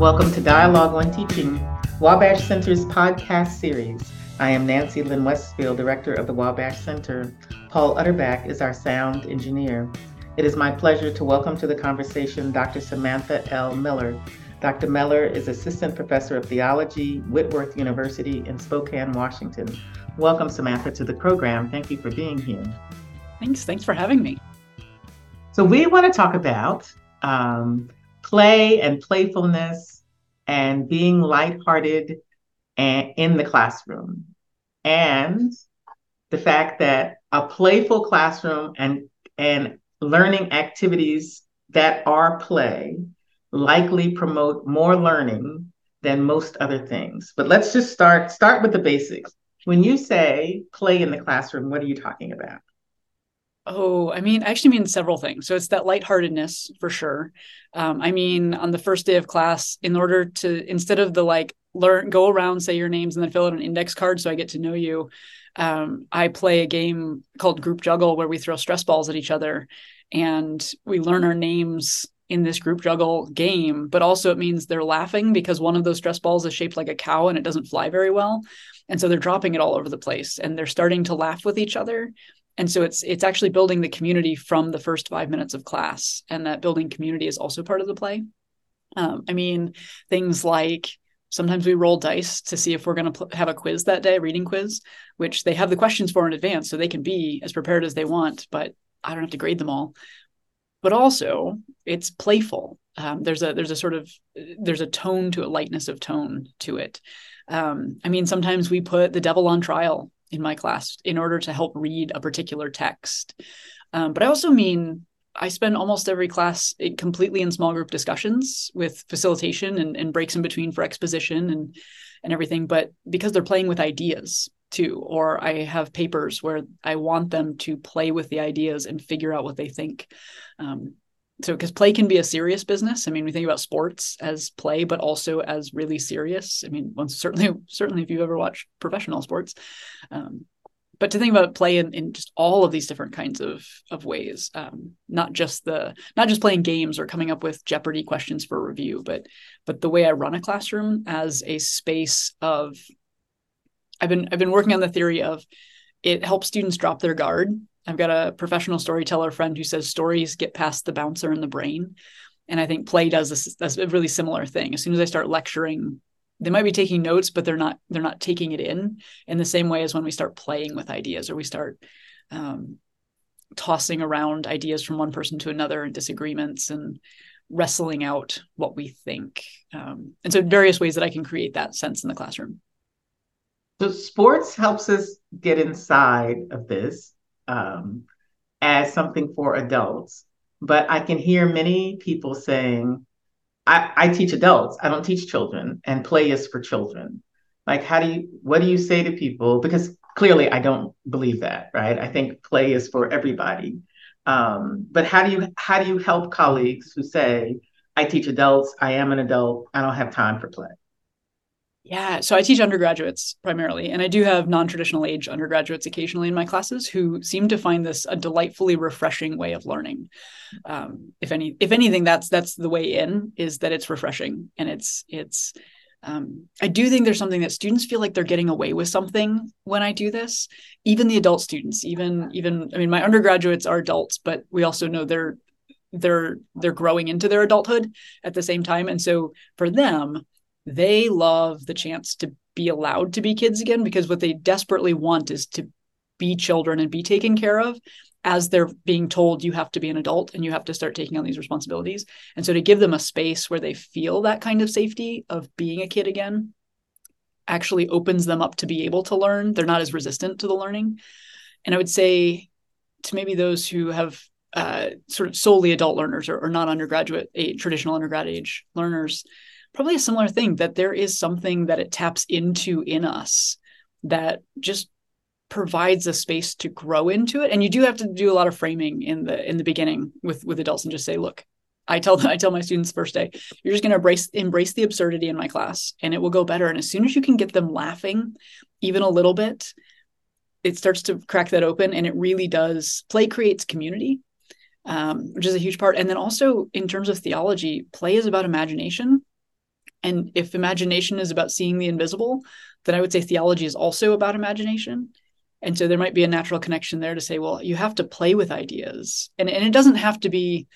Welcome to Dialogue on Teaching, Wabash Center's podcast series. I am Nancy Lynn Westfield, Director of the Wabash Center. Paul Utterback is our sound engineer. It is my pleasure to welcome to the conversation Dr. Samantha L. Miller. Dr. Miller is Assistant Professor of Theology, Whitworth University in Spokane, Washington. Welcome, Samantha, to the program. Thank you for being here. Thanks. Thanks for having me. So, we want to talk about um, play and playfulness and being lighthearted and in the classroom. And the fact that a playful classroom and and learning activities that are play likely promote more learning than most other things. But let's just start start with the basics. When you say play in the classroom, what are you talking about? Oh, I mean, I actually mean several things. So it's that lightheartedness for sure. Um, I mean, on the first day of class, in order to instead of the like learn, go around, say your names, and then fill out an index card so I get to know you. Um, I play a game called Group Juggle where we throw stress balls at each other, and we learn our names in this group juggle game. But also, it means they're laughing because one of those stress balls is shaped like a cow and it doesn't fly very well, and so they're dropping it all over the place, and they're starting to laugh with each other and so it's it's actually building the community from the first five minutes of class. And that building community is also part of the play. Um, i mean things like sometimes we roll dice to see if we're going to pl- have a quiz that day reading quiz which they have the questions for in advance so they can be as prepared as they want but i don't have to grade them all. But also it's playful. Um, there's a there's a sort of there's a tone to a lightness of tone to it. Um, i mean sometimes we put the devil on trial in my class in order to help read a particular text. Um, but I also mean I spend almost every class completely in small group discussions with facilitation and, and breaks in between for exposition and and everything. But because they're playing with ideas too, or I have papers where I want them to play with the ideas and figure out what they think. Um, so because play can be a serious business. I mean we think about sports as play but also as really serious. I mean once certainly certainly if you've ever watched professional sports. Um, but to think about play in, in just all of these different kinds of of ways um, not just the not just playing games or coming up with jeopardy questions for review but but the way i run a classroom as a space of i've been i've been working on the theory of it helps students drop their guard I've got a professional storyteller friend who says stories get past the bouncer in the brain. And I think play does this a really similar thing. As soon as I start lecturing, they might be taking notes, but they're not they're not taking it in in the same way as when we start playing with ideas or we start um, tossing around ideas from one person to another and disagreements and wrestling out what we think. Um, and so various ways that I can create that sense in the classroom. So sports helps us get inside of this um, as something for adults. But I can hear many people saying, I, I teach adults, I don't teach children, and play is for children. Like, how do you, what do you say to people? Because clearly I don't believe that, right? I think play is for everybody. Um, but how do you how do you help colleagues who say, I teach adults, I am an adult, I don't have time for play? Yeah, so I teach undergraduates primarily, and I do have non-traditional age undergraduates occasionally in my classes who seem to find this a delightfully refreshing way of learning. Um, if any, if anything, that's that's the way in is that it's refreshing and it's it's. Um, I do think there's something that students feel like they're getting away with something when I do this. Even the adult students, even even I mean, my undergraduates are adults, but we also know they're they're they're growing into their adulthood at the same time, and so for them they love the chance to be allowed to be kids again because what they desperately want is to be children and be taken care of as they're being told you have to be an adult and you have to start taking on these responsibilities. And so to give them a space where they feel that kind of safety of being a kid again actually opens them up to be able to learn. They're not as resistant to the learning. And I would say to maybe those who have uh, sort of solely adult learners or, or not undergraduate age, traditional undergrad age learners, probably a similar thing that there is something that it taps into in us that just provides a space to grow into it and you do have to do a lot of framing in the in the beginning with with adults and just say look I tell them, I tell my students first day, you're just going to embrace embrace the absurdity in my class, and it will go better. And as soon as you can get them laughing, even a little bit, it starts to crack that open, and it really does. Play creates community, um, which is a huge part. And then also in terms of theology, play is about imagination, And if imagination is about seeing the invisible, then I would say theology is also about imagination. And so there might be a natural connection there to say, well, you have to play with ideas. And, and it doesn't have to be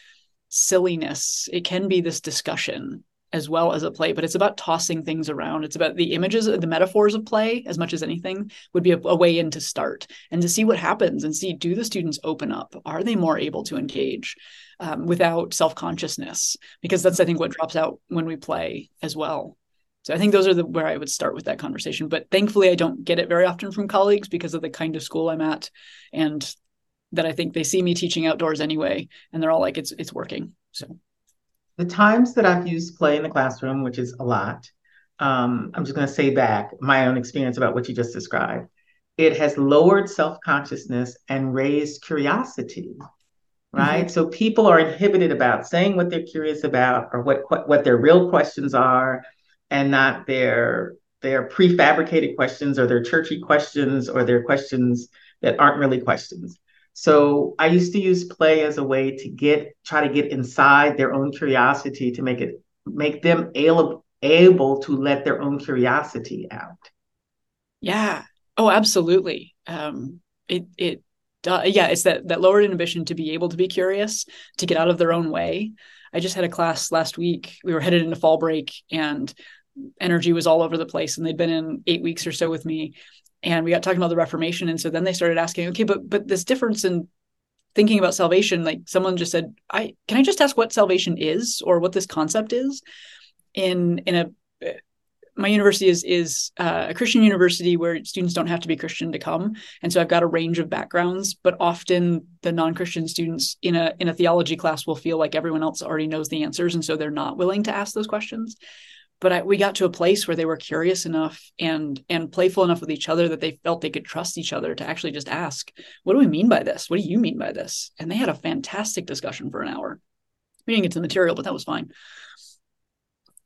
silliness, it can be this discussion as well as a play, but it's about tossing things around. It's about the images, the metaphors of play, as much as anything, would be a, a, way in to start and to see what happens and see do the students open up? Are they more able to engage um, without self consciousness? Because that's, I think, what drops out when we play as well. So I think those are the where I would start with that conversation. But thankfully, I don't get it very often from colleagues because of the kind of school I'm at, and that I think they see me teaching outdoors anyway, and they're all like, "It's it's working." So the times that I've used play in the classroom, which is a lot, um, I'm just going to say back my own experience about what you just described. It has lowered self consciousness and raised curiosity, right? Mm-hmm. So people are inhibited about saying what they're curious about or what what their real questions are, and not their their prefabricated questions or their churchy questions or their questions that aren't really questions. So I used to use play as a way to get try to get inside their own curiosity to make it make them able able to let their own curiosity out. Yeah. Oh, absolutely. Um, it it uh, yeah, it's that that lowered inhibition to be able to be curious, to get out of their own way. I just had a class last week. We were headed into fall break and energy was all over the place and they'd been in 8 weeks or so with me and we got talking about the reformation and so then they started asking okay but but this difference in thinking about salvation like someone just said i can i just ask what salvation is or what this concept is in in a my university is is uh, a Christian university where students don't have to be Christian to come, and so I've got a range of backgrounds. But often the non-Christian students in a in a theology class will feel like everyone else already knows the answers, and so they're not willing to ask those questions but I, we got to a place where they were curious enough and and playful enough with each other that they felt they could trust each other to actually just ask what do we mean by this? What do you mean by this? And they had a fantastic discussion for an hour. We didn't get to the material but that was fine.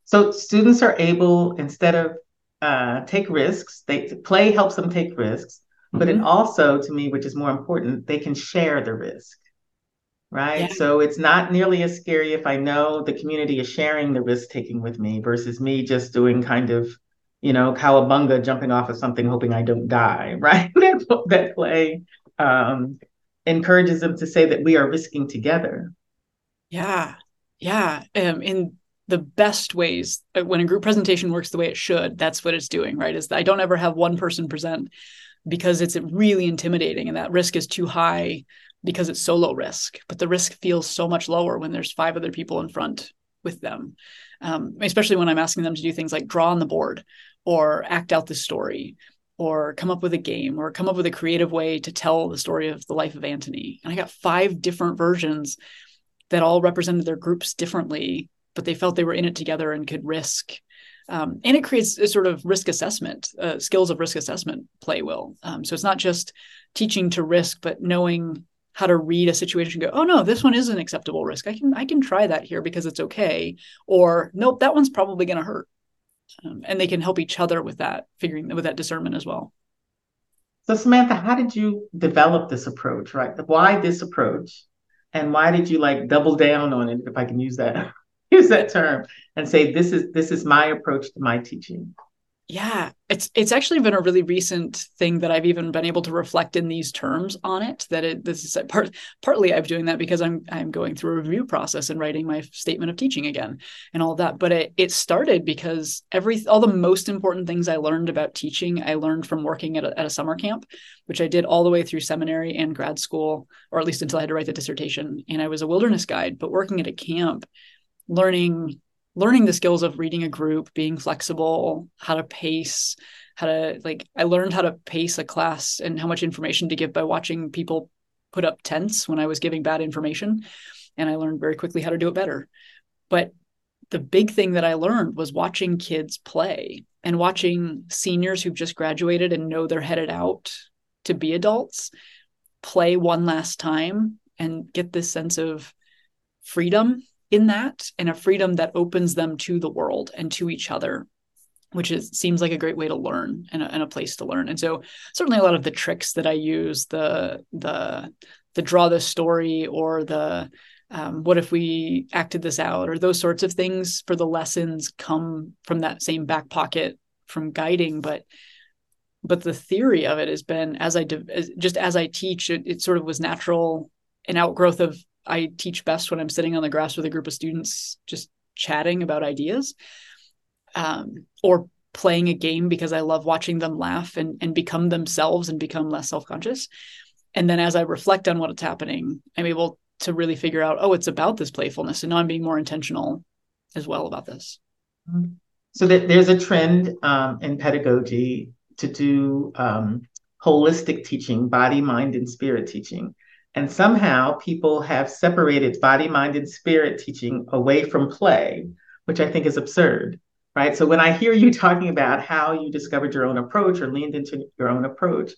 So students are able instead of uh, take risks they play helps them take risks but mm-hmm. it also to me which is more important they can share the risk right? Yeah. So it's not nearly as scary if I know the community is sharing the risk taking with me versus me just doing kind of, you know, cowabunga jumping off of something hoping I don't die, right? that, that play um, encourages them to say that we are risking together. Yeah, yeah. Um, in the best ways, uh, when a group presentation works the way it should, that's what it's doing, right? Is I don't ever have one person present because it's really intimidating and that risk is too high because it's so low risk, but the risk feels so much lower when there's five other people in front with them. Um, especially when I'm asking them to do things like draw on the board or act out the story or come up with a game or come up with a creative way to tell the story of the life of Antony. And I got five different versions that all represented their groups differently, but they felt they were in it together and could risk. Um, and it creates a sort of risk assessment, uh, skills of risk assessment play will. Um, so it's not just teaching to risk, but knowing how to read a situation go oh no this one is an acceptable risk. I can i can try that here because it's okay or nope that one's probably going to hurt. Um, and they can help each other with that figuring with that discernment as well. So samantha how did you develop this approach right? Why this approach? And why did you like double down on it if i can use that use that term and say this is this is my approach to my teaching yeah, it's it's actually been a really recent thing that I've even been able to reflect in these terms on it. That it this is part partly I'm doing that because I'm I'm going through a review process and writing my statement of teaching again and all that. But it it started because every all the most important things I learned about teaching I learned from working at a, at a summer camp, which I did all the way through seminary and grad school, or at least until I had to write the dissertation. And I was a wilderness guide, but working at a camp, learning learning the skills of reading a group, being flexible, how to pace, how to like I learned how to pace a class and how much information to give by watching people put up tents when I was giving bad information. And I learned very quickly how to do it better. But the big thing that I learned was watching kids play and watching seniors who've just graduated and know they're headed out to be adults play one last time and get this sense of freedom in that and a freedom that opens them to the world and to each other which is seems like a great way to learn and a, and a place to learn. And so certainly a lot of the tricks that i use the the the draw the story or the um, what if we acted this out or those sorts of things for the lessons come from that same back pocket from guiding. But but the theory of it has been as i as, just as i teach it, it sort of was natural an outgrowth of i teach best when i'm sitting on the grass with a group of students just chatting about ideas um, or playing a game because i love watching them laugh and, and become themselves and become less self-conscious and then as i reflect on what's happening i'm able to really figure out, oh, it's about this playfulness. And now I'm being more intentional as well about this. So there's a trend um, in pedagogy to do um, holistic teaching, body, mind, and spirit teaching. And somehow people have separated body, mind, and spirit teaching away from play, which I think is absurd, right? So when I hear you talking about how you discovered your own approach or leaned into your own approach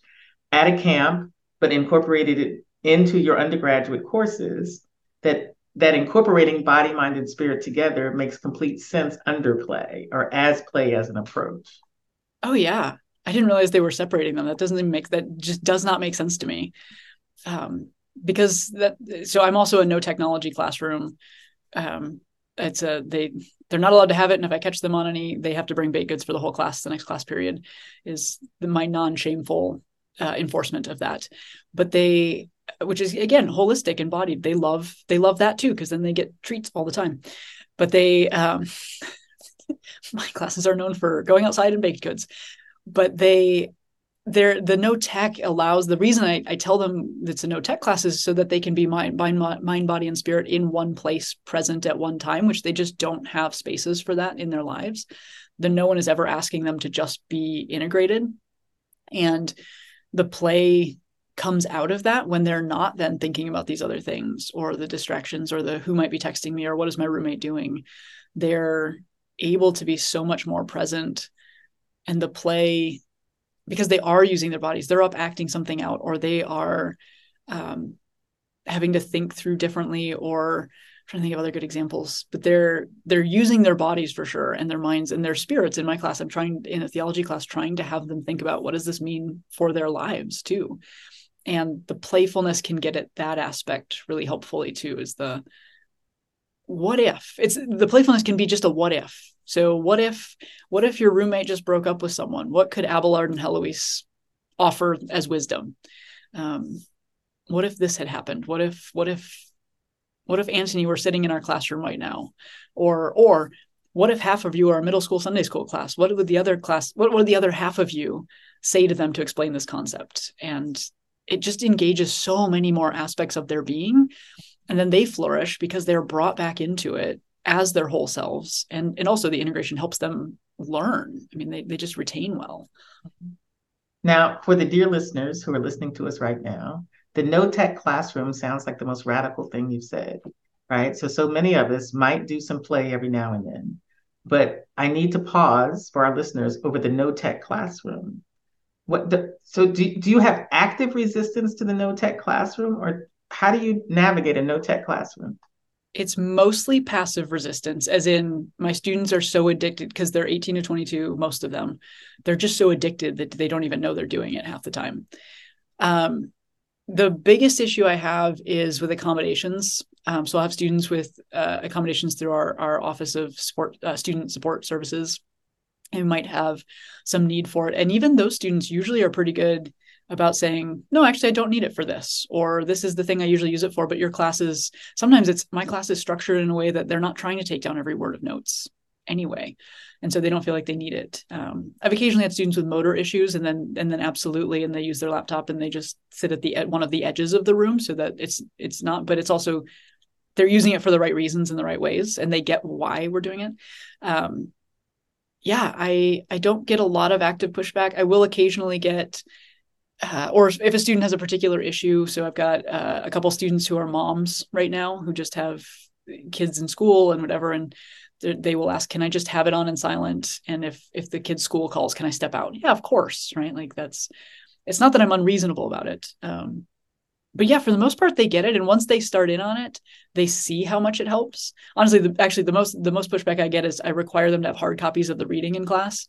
at a camp, but incorporated it into your undergraduate courses that that incorporating body, mind, and spirit together makes complete sense under play or as play as an approach. Oh yeah. I didn't realize they were separating them. That doesn't even make that just does not make sense to me. Um, because that so I'm also a no technology classroom. Um, it's a they they're not allowed to have it, and if I catch them on any, they have to bring baked goods for the whole class. The next class period is the, my non shameful uh, enforcement of that. But they which is again holistic embodied they love they love that too because then they get treats all the time but they um my classes are known for going outside and baked goods but they they're the no tech allows the reason I, I tell them it's a no tech class is so that they can be mind, mind mind body and spirit in one place present at one time which they just don't have spaces for that in their lives. Then no one is ever asking them to just be integrated. And the play comes out of that when they're not then thinking about these other things or the distractions or the who might be texting me or what is my roommate doing. They're able to be so much more present. And the play because they are using their bodies. They're up acting something out or they are um, having to think through differently or I'm trying to think of other good examples. But they're they're using their bodies for sure and their minds and their spirits. In my class i'm trying in a theology class trying to have them think about what does this mean for their lives too. And the playfulness can get at that aspect really helpfully too is the what if. It's the playfulness can be just a what if so what if what if your roommate just broke up with someone? What could abelard and heloise offer as wisdom? Um, what if this had happened? What if what if what if antony were sitting in our classroom right now? Or or what if half of you are a middle school sunday school class? What would the other class what would the other half of you say to them to explain this concept? And it just engages so many more aspects of their being and then they flourish because they're brought back into it as their whole selves. And and also the integration helps them learn. I mean they, they just retain well. Now for the dear listeners who are listening to us right now the no tech classroom sounds like the most radical thing you've said right? So so many of us might do some play every now and then. But i need to pause for our listeners over the no tech classroom. What the, so do, do you have active resistance to the no tech classroom or how do you navigate a no tech classroom it's mostly passive resistance as in my students are so addicted because they're 18 to 22 most of them they're just so addicted that they don't even know they're doing it half the time um, the biggest issue i have is with accommodations um, so i'll have students with uh, accommodations through our, our office of support uh, student support services and might have some need for it. And even those students usually are pretty good about saying, no, actually, I don't need it for this, or this is the thing I usually use it for. But your classes, sometimes it's my class is structured in a way that they're not trying to take down every word of notes anyway. And so they don't feel like they need it. Um, I've occasionally had students with motor issues, and then and then absolutely, and they use their laptop and they just sit at the at one of the edges of the room so that it's it's not, but it's also they're using it for the right reasons in the right ways, and they get why we're doing it. Um, yeah, I I don't get a lot of active pushback. I will occasionally get uh, or if a student has a particular issue. So I've got uh, a couple students who are moms right now who just have kids in school and whatever, and they will ask, "Can I just have it on in silent?" And if if the kid's school calls, can I step out? Yeah, of course, right? Like that's. It's not that I'm unreasonable about it. Um, but yeah, for the most part, they get it, and once they start in on it, they see how much it helps. Honestly, the, actually, the most the most pushback I get is I require them to have hard copies of the reading in class,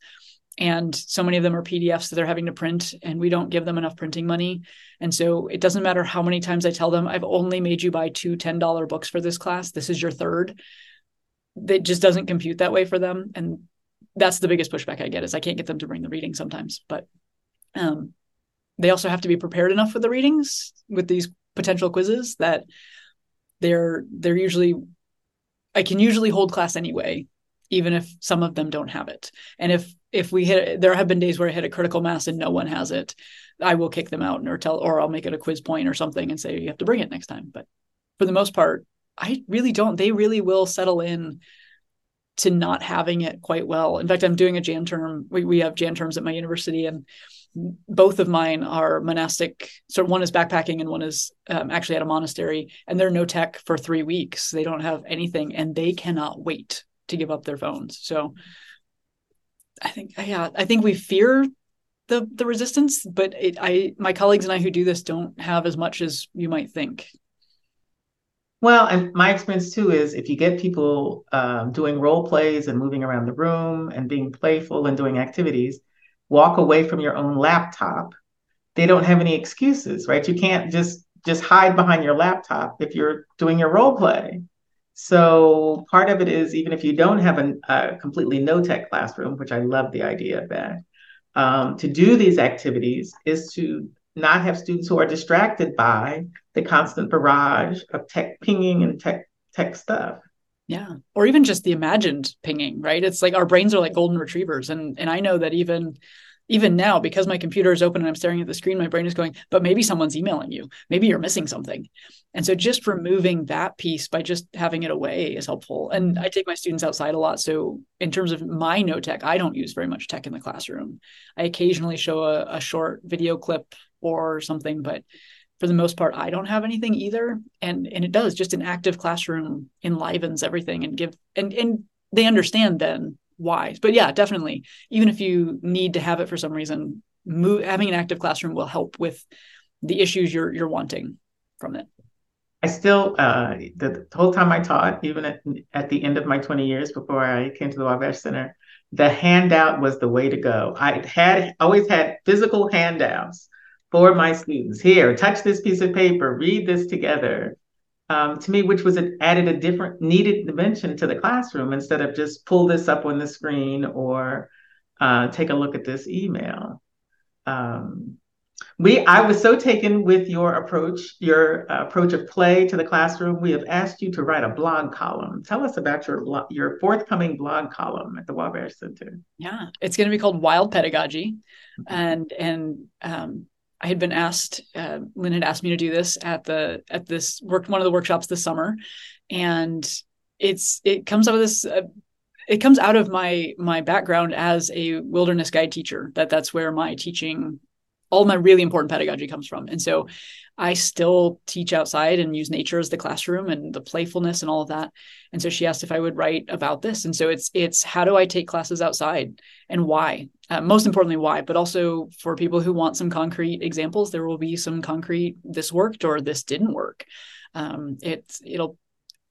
and so many of them are PDFs that they're having to print, and we don't give them enough printing money. And so it doesn't matter how many times I tell them, I've only made you buy two $10 books for this class. This is your third. That just doesn't compute that way for them. And that's the biggest pushback I get is I can't get them to bring the reading sometimes. But um, they also have to be prepared enough for the readings with these potential quizzes that they're they're usually I can usually hold class anyway, even if some of them don't have it. And if if we hit there have been days where I hit a critical mass and no one has it, I will kick them out or tell or I'll make it a quiz point or something and say you have to bring it next time. But for the most part, I really don't. They really will settle in to not having it quite well. In fact, I'm doing a Jan term. We, we have Jan terms at my university, and both of mine are monastic. So one is backpacking, and one is um, actually at a monastery. And they're no tech for three weeks. They don't have anything, and they cannot wait to give up their phones. So I think, yeah, I think we fear the the resistance, but it, I my colleagues and I who do this don't have as much as you might think. Well, and my experience too is if you get people um, doing role plays and moving around the room and being playful and doing activities, walk away from your own laptop. They don't have any excuses, right? You can't just just hide behind your laptop if you're doing your role play. So part of it is even if you don't have a, a completely no tech classroom, which I love the idea of that, um, to do these activities is to not have students who are distracted by the constant barrage of tech pinging and tech tech stuff. Yeah. Or even just the imagined pinging, right? It's like our brains are like golden retrievers. And and I know that even even now, because my computer is open and I'm staring at the screen, my brain is going, but maybe someone's emailing you. Maybe you're missing something. And so just removing that piece by just having it away is helpful. And I take my students outside a lot. So in terms of my no tech, I don't use very much tech in the classroom. I occasionally show a, a short video clip or something, but for the most part, I don't have anything either. And and it does just an active classroom enlivens everything and give and and they understand then why. But yeah, definitely. Even if you need to have it for some reason, move, having an active classroom will help with the issues you're you're wanting from it. I still, uh, the, the, whole time I taught, even at, at the end of my 20 years before I came to the Wabash Center, the handout was the way to go. I had always had physical handouts for my students. Here, touch this piece of paper, read this together um, to me, which was added a different needed dimension to the classroom instead of just pull this up on the screen or uh, take a look at this email. Um, we, I was so taken with your approach, your uh, approach of play to the classroom. We have asked you to write a blog column. Tell us about your your forthcoming blog column at the Wabash Center. Yeah, it's going to be called Wild Pedagogy, mm-hmm. and and um, I had been asked, uh, Lynn had asked me to do this at the at this work one of the workshops this summer, and it's it comes out of this. Uh, it comes out of my my background as a wilderness guide teacher. That that's where my teaching, all my really important pedagogy comes from, and so I still teach outside and use nature as the classroom and the playfulness and all of that. And so she asked if I would write about this. And so it's it's how do I take classes outside and why? Uh, most importantly, why? But also for people who want some concrete examples, there will be some concrete this worked or this didn't work. Um, it's it'll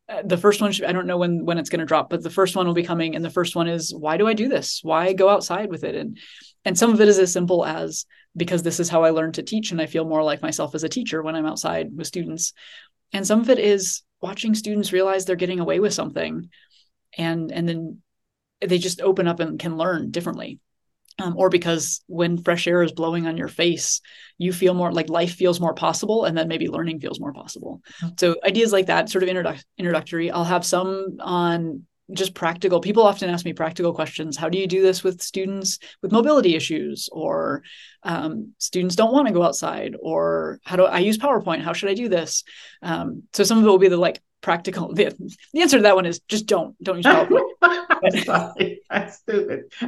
uh, the first one should, i don't know when when it's going to drop but the first one will be coming and the first one is why do i do this why go outside with it and and some of it is as simple as because this is how I learned to teach and I feel more like myself as a teacher when I'm outside with students. And some of it is watching students realize they're getting away with something and and then they just open up and can learn differently. Um, or because when fresh air is blowing on your face, you feel more like life feels more possible, and then maybe learning feels more possible. Mm-hmm. So ideas like that, sort of introdu- introductory. I'll have some on just practical people often ask me practical questions how do you do this with students with mobility issues or um, students don't want to go outside or how do i use powerpoint how should i do this um, so some of it will be the like practical the, the answer to that one is just don't don't use powerpoint sorry. That's stupid.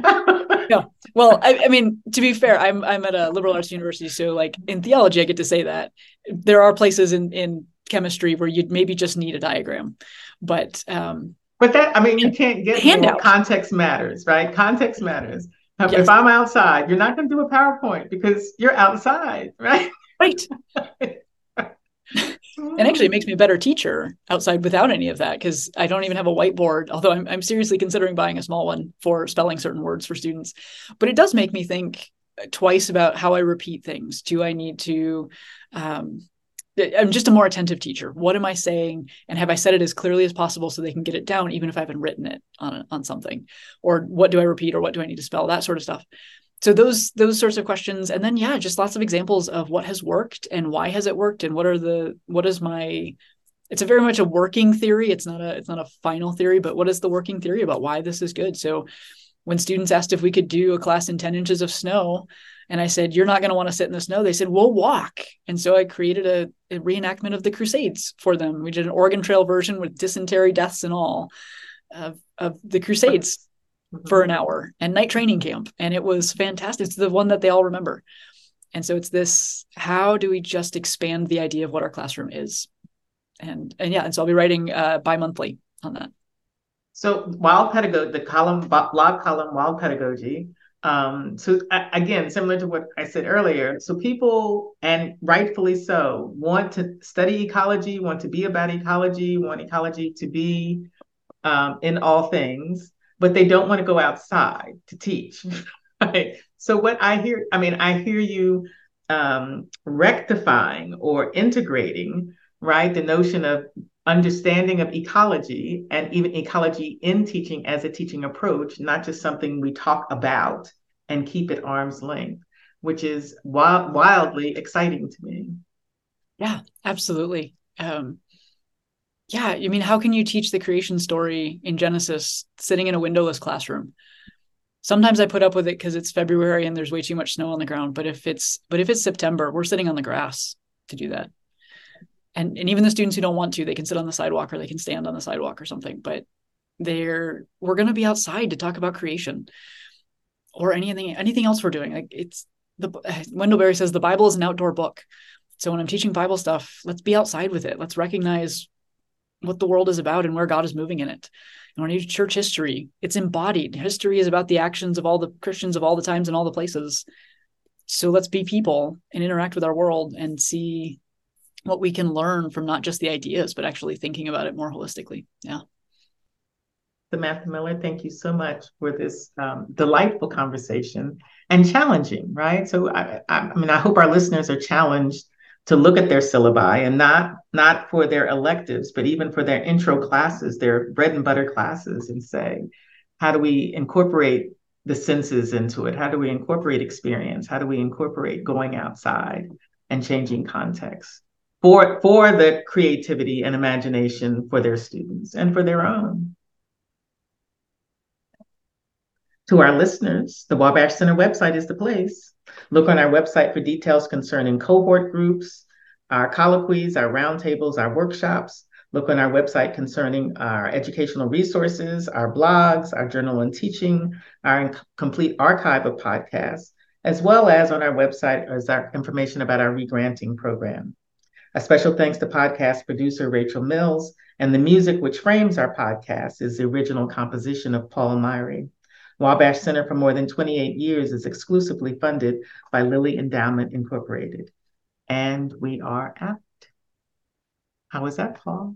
no. Well, I, I, mean, to be fair, I'm I'm at a liberal arts university, so like in theology, I get to say that there are places in in chemistry where you'd maybe just need a diagram, but um, but that, I mean, you can't get handout. Context matters, right? Context matters. Yes. If I'm outside, you're not going to do a PowerPoint because you're outside, right? Right. and actually it makes me a better teacher outside without any of that because i don't even have a whiteboard although I'm, I'm seriously considering buying a small one for spelling certain words for students but it does make me think twice about how i repeat things do i need to um, i'm just a more attentive teacher. What am i saying? And have i said it as clearly as possible so they can get it down even if i haven't written it on, on something? Or what do i repeat or what do i need to spell? That sort of stuff. So those those sorts of questions. And then yeah just lots of examples of what has worked and why has it worked and what are the what is my it's a very much a working theory. It's not a it's not a final theory but what is the working theory about why this is good? So when students asked if we could do a class in 10 inches of snow and i said you're not going to want to sit in the snow they said we'll walk and so i created a, a reenactment of the crusades for them we did an oregon trail version with dysentery deaths and all of, of the crusades mm-hmm. for an hour and knight training camp. And it was fantastic. It's the one that they all remember. And so it's this how do we just expand the idea of what our classroom is? And and yeah, and so I'll be writing uh, bi-monthly on that. So wild pedagogy, the column blog column wild pedagogy. Um, so again, similar to what I said earlier, so people and rightfully so want to study ecology, want to be about ecology, want ecology to be um, in all things but they don't want to go outside to teach. right? So what I hear, I mean, I hear you um, rectifying or integrating, right, the notion of understanding of ecology and even ecology in teaching as a teaching approach, not just something we talk about and keep at arm's length, which is wild, wildly exciting to me. Yeah, absolutely. Um, yeah, I mean, how can you teach the creation story in Genesis sitting in a windowless classroom? Sometimes I put up with it because it's February and there's way too much snow on the ground. But if it's but if it's September, we're sitting on the grass to do that. And and even the students who don't want to, they can sit on the sidewalk or they can stand on the sidewalk or something. But they're we're going to be outside to talk about creation or anything anything else we're doing. Like it's the Wendell Berry says the Bible is an outdoor book. So when I'm teaching Bible stuff, let's be outside with it. Let's recognize what the world is about and where God is moving in it. And when you church history, it's embodied. History is about the actions of all the Christians of all the times and all the places. So let's be people and interact with our world and see what we can learn from not just the ideas, but actually thinking about it more holistically. Yeah. Samantha Miller, thank you so much for this um, delightful conversation and challenging, right? So, I, I mean, I hope our listeners are challenged to look at their syllabi and not not for their electives, but even for their intro classes, their bread and butter classes, and say, how do we incorporate the senses into it? How do we incorporate experience? How do we incorporate going outside and changing context for for the creativity and imagination for their students and for their own? To our listeners, the Wabash Center website is the place. Look on our website for details concerning cohort groups, our colloquies, our roundtables, our workshops. Look on our website concerning our educational resources, our blogs, our journal and teaching, our complete archive of podcasts, as well as on our website is our information about our regranting program. A special thanks to podcast producer Rachel Mills, and the music which frames our podcast is the original composition of Paul Myrie. Wabash Center for more than 28 years is exclusively funded by Lilly Endowment Incorporated. And we are out. How was that, Paul?